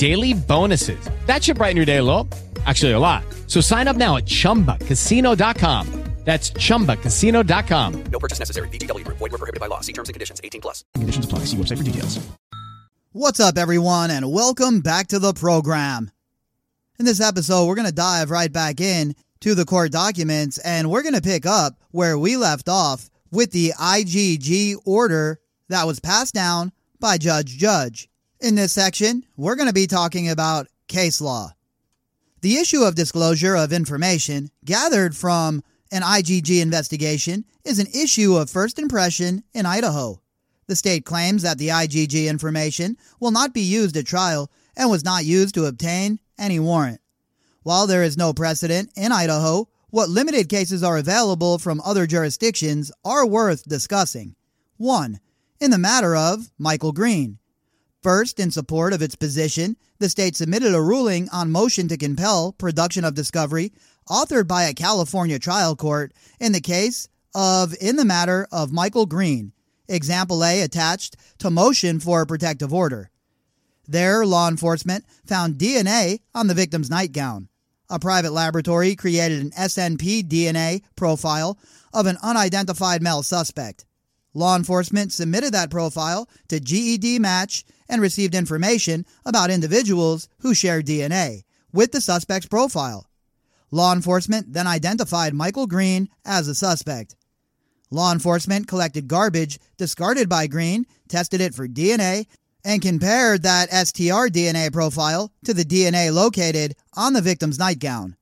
daily bonuses. That should brighten your day a little. Actually, a lot. So sign up now at ChumbaCasino.com. That's ChumbaCasino.com. No purchase necessary. VGW. Void were prohibited by law. See terms and conditions. 18 plus. Conditions apply. See website for details. What's up, everyone, and welcome back to the program. In this episode, we're going to dive right back in to the court documents, and we're going to pick up where we left off with the IGG order that was passed down by Judge Judge. In this section, we're going to be talking about case law. The issue of disclosure of information gathered from an IGG investigation is an issue of first impression in Idaho. The state claims that the IGG information will not be used at trial and was not used to obtain any warrant. While there is no precedent in Idaho, what limited cases are available from other jurisdictions are worth discussing. 1. In the matter of Michael Green. First, in support of its position, the state submitted a ruling on motion to compel production of discovery authored by a California trial court in the case of In the Matter of Michael Green, Example A attached to motion for a protective order. There, law enforcement found DNA on the victim's nightgown. A private laboratory created an SNP DNA profile of an unidentified male suspect. Law enforcement submitted that profile to GEDmatch and received information about individuals who shared DNA with the suspect's profile. Law enforcement then identified Michael Green as a suspect. Law enforcement collected garbage discarded by Green, tested it for DNA, and compared that STR DNA profile to the DNA located on the victim's nightgown.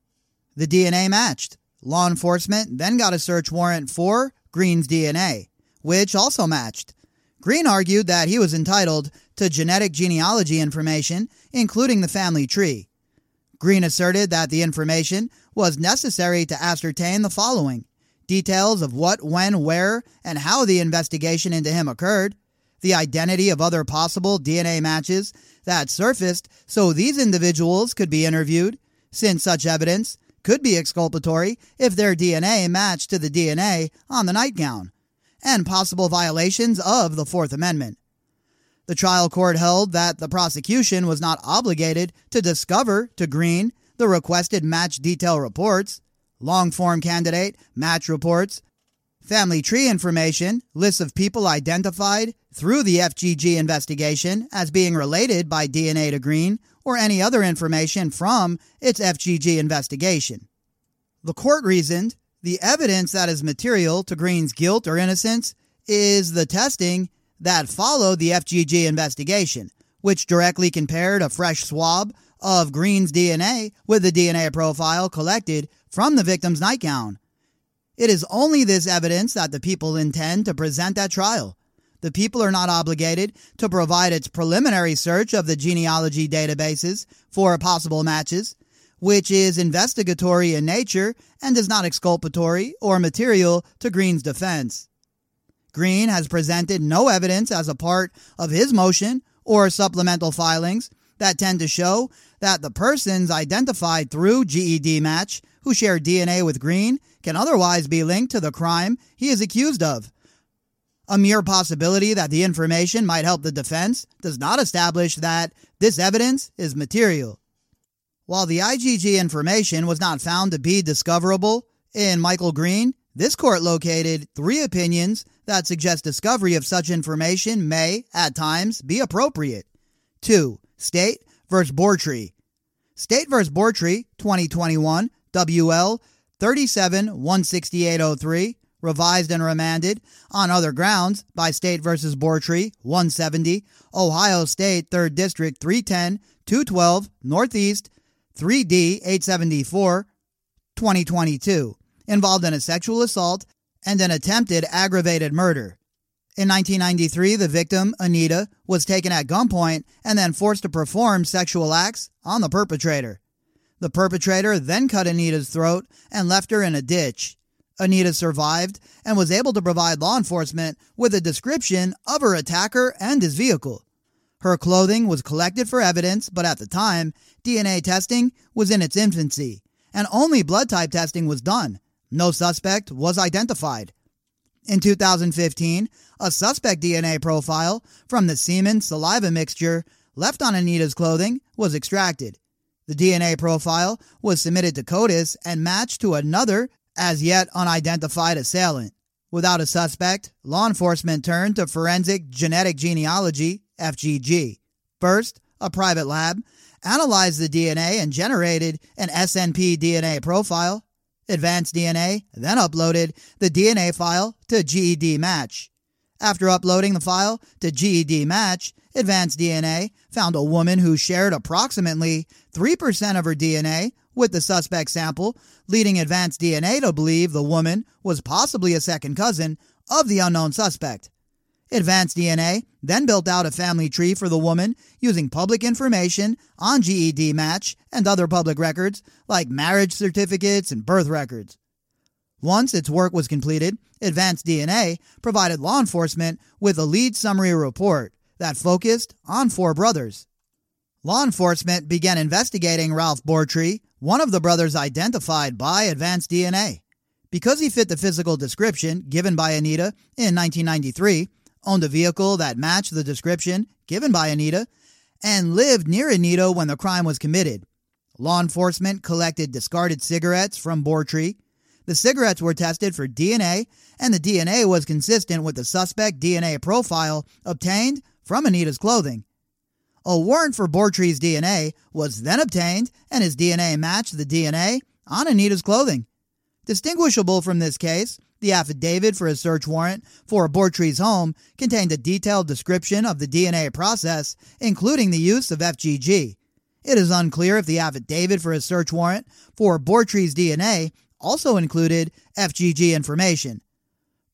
The DNA matched. Law enforcement then got a search warrant for Green's DNA, which also matched. Green argued that he was entitled to genetic genealogy information, including the family tree. Green asserted that the information was necessary to ascertain the following details of what, when, where, and how the investigation into him occurred, the identity of other possible DNA matches that surfaced so these individuals could be interviewed, since such evidence could be exculpatory if their DNA matched to the DNA on the nightgown, and possible violations of the Fourth Amendment. The trial court held that the prosecution was not obligated to discover to Green the requested match detail reports, long form candidate match reports, family tree information, lists of people identified through the FGG investigation as being related by DNA to Green, or any other information from its FGG investigation. The court reasoned the evidence that is material to Green's guilt or innocence is the testing that followed the FGG investigation, which directly compared a fresh swab of Green's DNA with the DNA profile collected from the victim's nightgown. It is only this evidence that the people intend to present at trial. The people are not obligated to provide its preliminary search of the genealogy databases for possible matches, which is investigatory in nature and is not exculpatory or material to Green's defense. Green has presented no evidence as a part of his motion or supplemental filings that tend to show that the persons identified through GEDmatch who share DNA with Green can otherwise be linked to the crime he is accused of. A mere possibility that the information might help the defense does not establish that this evidence is material. While the IGG information was not found to be discoverable in Michael Green, this court located three opinions that suggest discovery of such information may, at times, be appropriate. 2. State vs. Bortree. State vs. Bortree, 2021, WL 37 16803, revised and remanded on other grounds by State v. Bortree 170, Ohio State 3rd District 310, 212, Northeast 3D 874, 2022, involved in a sexual assault and an attempted aggravated murder. In 1993, the victim, Anita, was taken at gunpoint and then forced to perform sexual acts on the perpetrator. The perpetrator then cut Anita's throat and left her in a ditch. Anita survived and was able to provide law enforcement with a description of her attacker and his vehicle. Her clothing was collected for evidence, but at the time, DNA testing was in its infancy, and only blood type testing was done. No suspect was identified. In 2015, a suspect DNA profile from the semen saliva mixture left on Anita's clothing was extracted. The DNA profile was submitted to CODIS and matched to another as yet unidentified assailant. Without a suspect, law enforcement turned to forensic genetic genealogy, FGG. First, a private lab analyzed the DNA and generated an SNP DNA profile. Advanced DNA then uploaded the DNA file to GEDmatch. After uploading the file to GEDmatch, Advanced DNA found a woman who shared approximately 3% of her DNA with the suspect sample, leading Advanced DNA to believe the woman was possibly a second cousin of the unknown suspect. Advanced DNA then built out a family tree for the woman using public information on GEDmatch and other public records like marriage certificates and birth records. Once its work was completed, Advanced DNA provided law enforcement with a lead summary report that focused on four brothers. Law enforcement began investigating Ralph Bortree, one of the brothers identified by Advanced DNA. Because he fit the physical description given by Anita in 1993, owned a vehicle that matched the description given by Anita, and lived near Anita when the crime was committed. Law enforcement collected discarded cigarettes from Bortree. The cigarettes were tested for DNA, and the DNA was consistent with the suspect DNA profile obtained from Anita's clothing. A warrant for Bortree's DNA was then obtained, and his DNA matched the DNA on Anita's clothing. Distinguishable from this case, the affidavit for a search warrant for Bortree's home contained a detailed description of the DNA process, including the use of FGG. It is unclear if the affidavit for a search warrant for Bortree's DNA also included FGG information.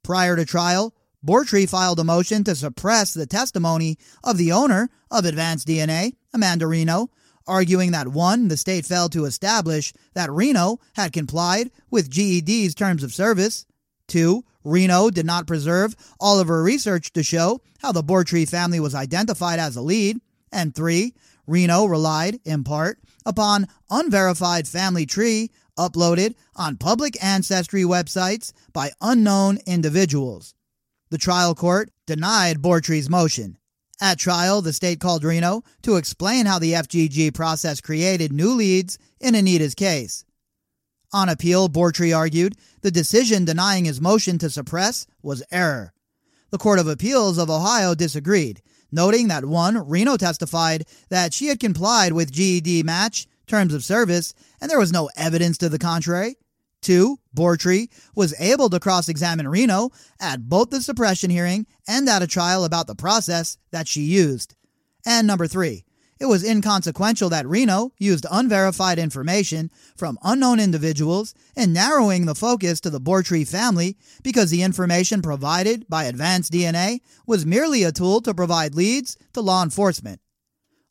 Prior to trial, Bortree filed a motion to suppress the testimony of the owner of Advanced DNA, Amanda Reno, arguing that one, the state failed to establish that Reno had complied with GED's terms of service, two, Reno did not preserve all of her research to show how the Bortree family was identified as a lead, and three, Reno relied, in part, upon unverified family tree uploaded on public ancestry websites by unknown individuals. The trial court denied Bortree's motion. At trial, the state called Reno to explain how the FGG process created new leads in Anita's case. On appeal, Bortree argued the decision denying his motion to suppress was error. The Court of Appeals of Ohio disagreed, noting that 1. Reno testified that she had complied with GEDmatch terms of service and there was no evidence to the contrary. Two, Bortree was able to cross examine Reno at both the suppression hearing and at a trial about the process that she used. And number three, it was inconsequential that Reno used unverified information from unknown individuals in narrowing the focus to the Bortree family because the information provided by Advanced DNA was merely a tool to provide leads to law enforcement.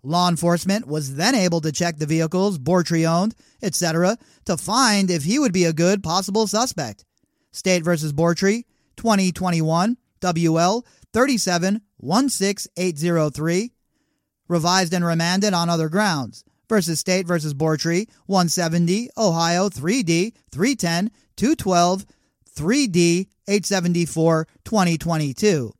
Law enforcement was then able to check the vehicles Bortree owned, etc., to find if he would be a good possible suspect. State versus Bortree, 2021, WL 3716803. Revised and remanded on other grounds. Versus State versus Bortree, 170, Ohio 3D 310 212 3D 874 2022.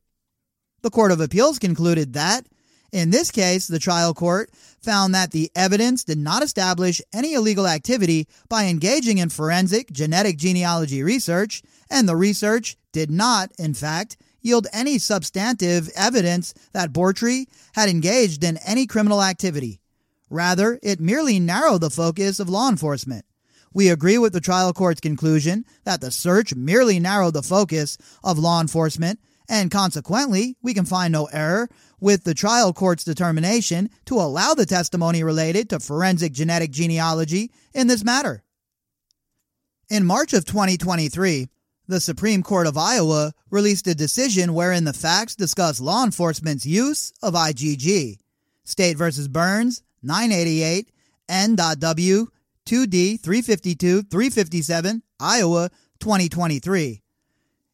The Court of Appeals concluded that in this case, the trial court found that the evidence did not establish any illegal activity by engaging in forensic genetic genealogy research, and the research did not, in fact, yield any substantive evidence that Bortree had engaged in any criminal activity. Rather, it merely narrowed the focus of law enforcement. We agree with the trial court's conclusion that the search merely narrowed the focus of law enforcement, and consequently, we can find no error with the trial court's determination to allow the testimony related to forensic genetic genealogy in this matter. In March of 2023, the Supreme Court of Iowa released a decision wherein the facts discuss law enforcement's use of IGG. State versus Burns, 988, N.W. 2D 352 357, Iowa 2023.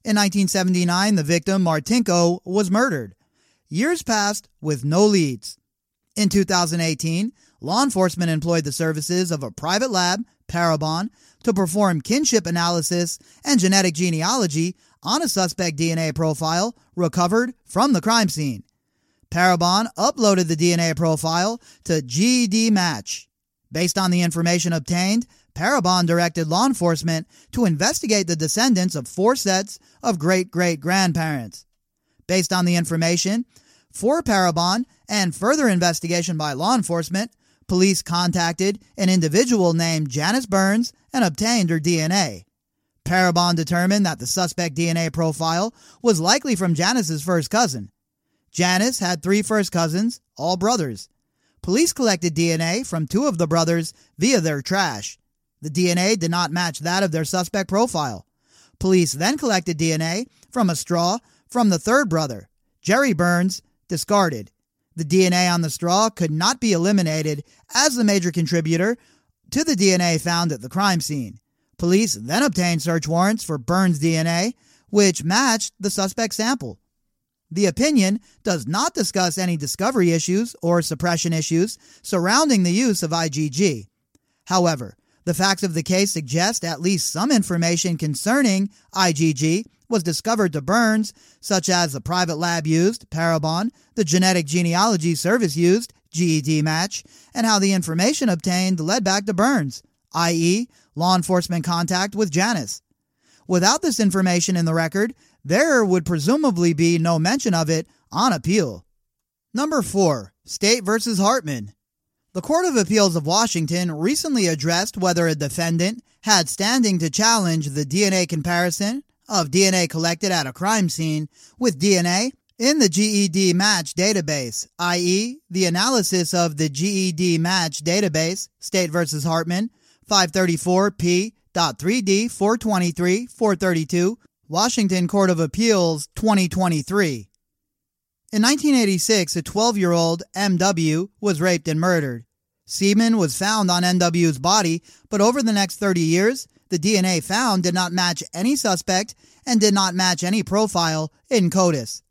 In 1979, the victim, Martinko, was murdered. Years passed with no leads. In 2018, law enforcement employed the services of a private lab, Parabon, to perform kinship analysis and genetic genealogy on a suspect DNA profile recovered from the crime scene. Parabon uploaded the DNA profile to GEDmatch. Based on the information obtained, Parabon directed law enforcement to investigate the descendants of four sets of great great grandparents. Based on the information, for Parabon and further investigation by law enforcement, police contacted an individual named Janice Burns and obtained her DNA. Parabon determined that the suspect DNA profile was likely from Janice's first cousin. Janice had three first cousins, all brothers. Police collected DNA from two of the brothers via their trash. The DNA did not match that of their suspect profile. Police then collected DNA from a straw from the third brother, Jerry Burns, discarded. The DNA on the straw could not be eliminated as the major contributor to the DNA found at the crime scene. Police then obtained search warrants for Burns' DNA, which matched the suspect sample. The opinion does not discuss any discovery issues or suppression issues surrounding the use of IGG. However, the facts of the case suggest at least some information concerning IGG was discovered to Burns, such as the private lab used, Parabon, the genetic genealogy service used, GEDmatch, and how the information obtained led back to Burns, i.e., law enforcement contact with Janice. Without this information in the record, there would presumably be no mention of it on appeal. Number 4. State versus Hartman. The Court of Appeals of Washington recently addressed whether a defendant had standing to challenge the DNA comparison of DNA collected at a crime scene with DNA in the GEDmatch database, i.e., the analysis of the GEDmatch database, State versus Hartman, 534p.3d 423 432, Washington Court of Appeals 2023. In 1986, a 12 year old MW was raped and murdered. Semen was found on MW's body, but over the next 30 years, the DNA found did not match any suspect and did not match any profile in CODIS.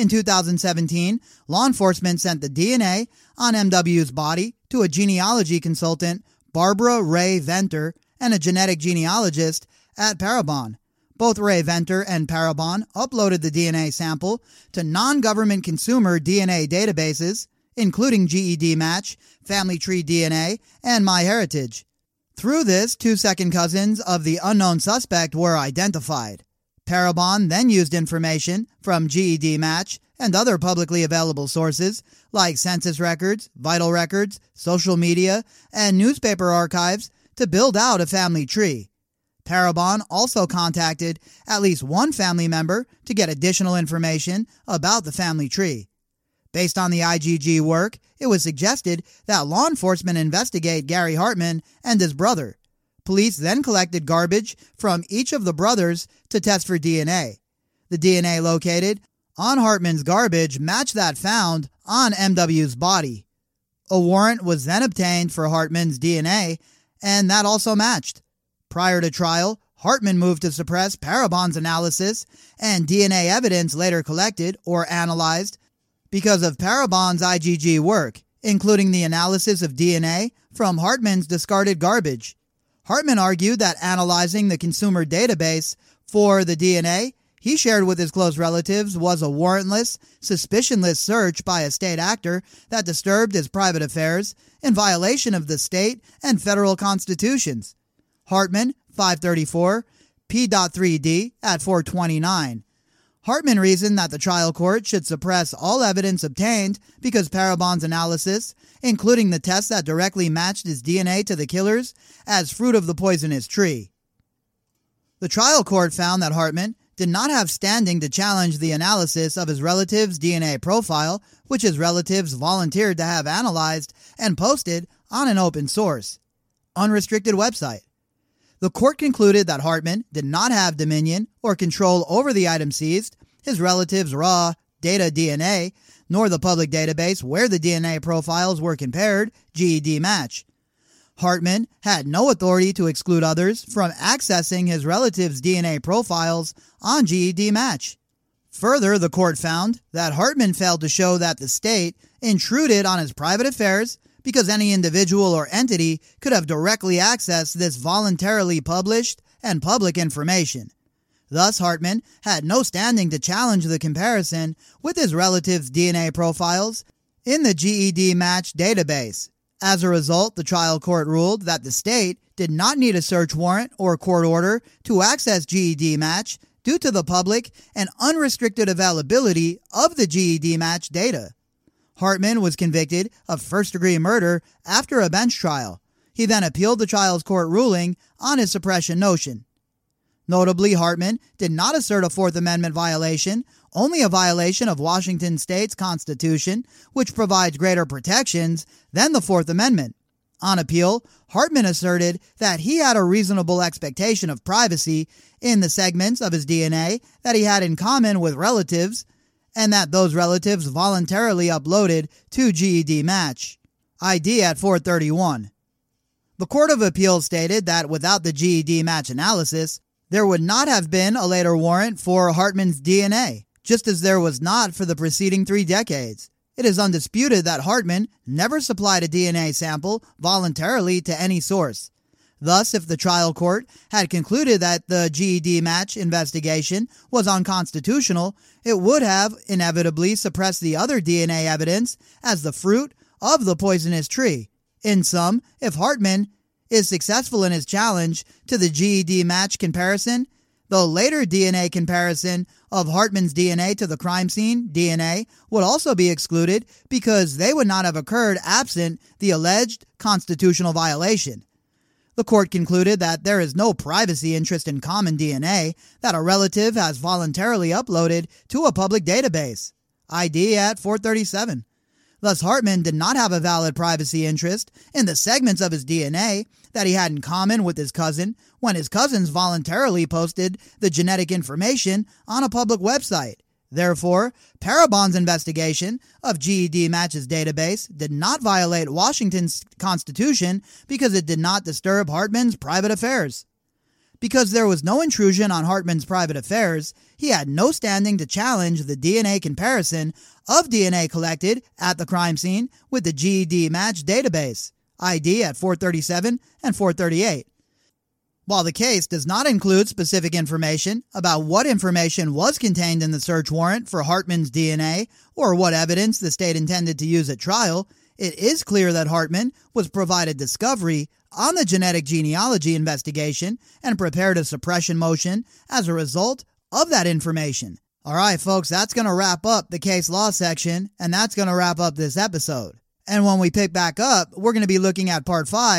In 2017, law enforcement sent the DNA on MW's body to a genealogy consultant, Barbara Rae-Venter, and a genetic genealogist at Parabon. Both Rae-Venter and Parabon uploaded the DNA sample to non government consumer DNA databases, including GEDmatch, Family Tree DNA, and MyHeritage. Through this, two second cousins of the unknown suspect were identified. Parabon then used information from GEDmatch and other publicly available sources like census records, vital records, social media, and newspaper archives to build out a family tree. Parabon also contacted at least one family member to get additional information about the family tree. Based on the IGG work, it was suggested that law enforcement investigate Gary Hartman and his brother. Police then collected garbage from each of the brothers to test for DNA. The DNA located on Hartman's garbage matched that found on MW's body. A warrant was then obtained for Hartman's DNA, and that also matched. Prior to trial, Hartman moved to suppress Parabon's analysis, and DNA evidence later collected or analyzed because of Parabon's IGG work, including the analysis of DNA from Hartman's discarded garbage. Hartman argued that analyzing the consumer database for the DNA he shared with his close relatives was a warrantless, suspicionless search by a state actor that disturbed his private affairs in violation of the state and federal constitutions. Hartman, 534, P.3D at 429. Hartman reasoned that the trial court should suppress all evidence obtained because Parabon's analysis, including the tests that directly matched his DNA to the killer's, as fruit of the poisonous tree. The trial court found that Hartman did not have standing to challenge the analysis of his relative's DNA profile, which his relatives volunteered to have analyzed and posted on an open source, unrestricted website. The court concluded that Hartman did not have dominion or control over the item seized, his relatives' raw data DNA, nor the public database where the DNA profiles were compared, GEDmatch. Hartman had no authority to exclude others from accessing his relatives' DNA profiles on GEDmatch. Further, the court found that Hartman failed to show that the state intruded on his private affairs because any individual or entity could have directly accessed this voluntarily published and public information. Thus, Hartman had no standing to challenge the comparison with his relatives' DNA profiles in the GEDmatch database. As a result, the trial court ruled that the state did not need a search warrant or court order to access GEDmatch due to the public and unrestricted availability of the GEDmatch data. Hartman was convicted of first degree murder after a bench trial. He then appealed the trial's court ruling on his suppression notion. Notably, Hartman did not assert a Fourth Amendment violation, only a violation of Washington state's Constitution, which provides greater protections than the Fourth Amendment. On appeal, Hartman asserted that he had a reasonable expectation of privacy in the segments of his DNA that he had in common with relatives and that those relatives voluntarily uploaded to GEDmatch. ID at 431. The Court of Appeals stated that without the GEDmatch analysis, there would not have been a later warrant for Hartman's DNA, just as there was not for the preceding three decades. It is undisputed that Hartman never supplied a DNA sample voluntarily to any source. Thus, if the trial court had concluded that the GEDmatch investigation was unconstitutional, it would have inevitably suppressed the other DNA evidence as the fruit of the poisonous tree. In sum, if Hartman is successful in his challenge to the GEDmatch comparison, the later DNA comparison of Hartman's DNA to the crime scene DNA would also be excluded because they would not have occurred absent the alleged constitutional violation. The court concluded that there is no privacy interest in common DNA that a relative has voluntarily uploaded to a public database. ID at 437. Thus, Hartman did not have a valid privacy interest in the segments of his DNA that he had in common with his cousin when his cousins voluntarily posted the genetic information on a public website. Therefore, Parabon's investigation of GEDmatch's database did not violate Washington's Constitution because it did not disturb Hartman's private affairs. Because there was no intrusion on Hartman's private affairs, he had no standing to challenge the DNA comparison of DNA collected at the crime scene with the GEDmatch database, ID at 437 and 438. While the case does not include specific information about what information was contained in the search warrant for Hartman's DNA or what evidence the state intended to use at trial, it is clear that Hartman was provided discovery on the genetic genealogy investigation and prepared a suppression motion as a result of that information. All right, folks, that's going to wrap up the case law section, and that's going to wrap up this episode. And when we pick back up, we're going to be looking at part five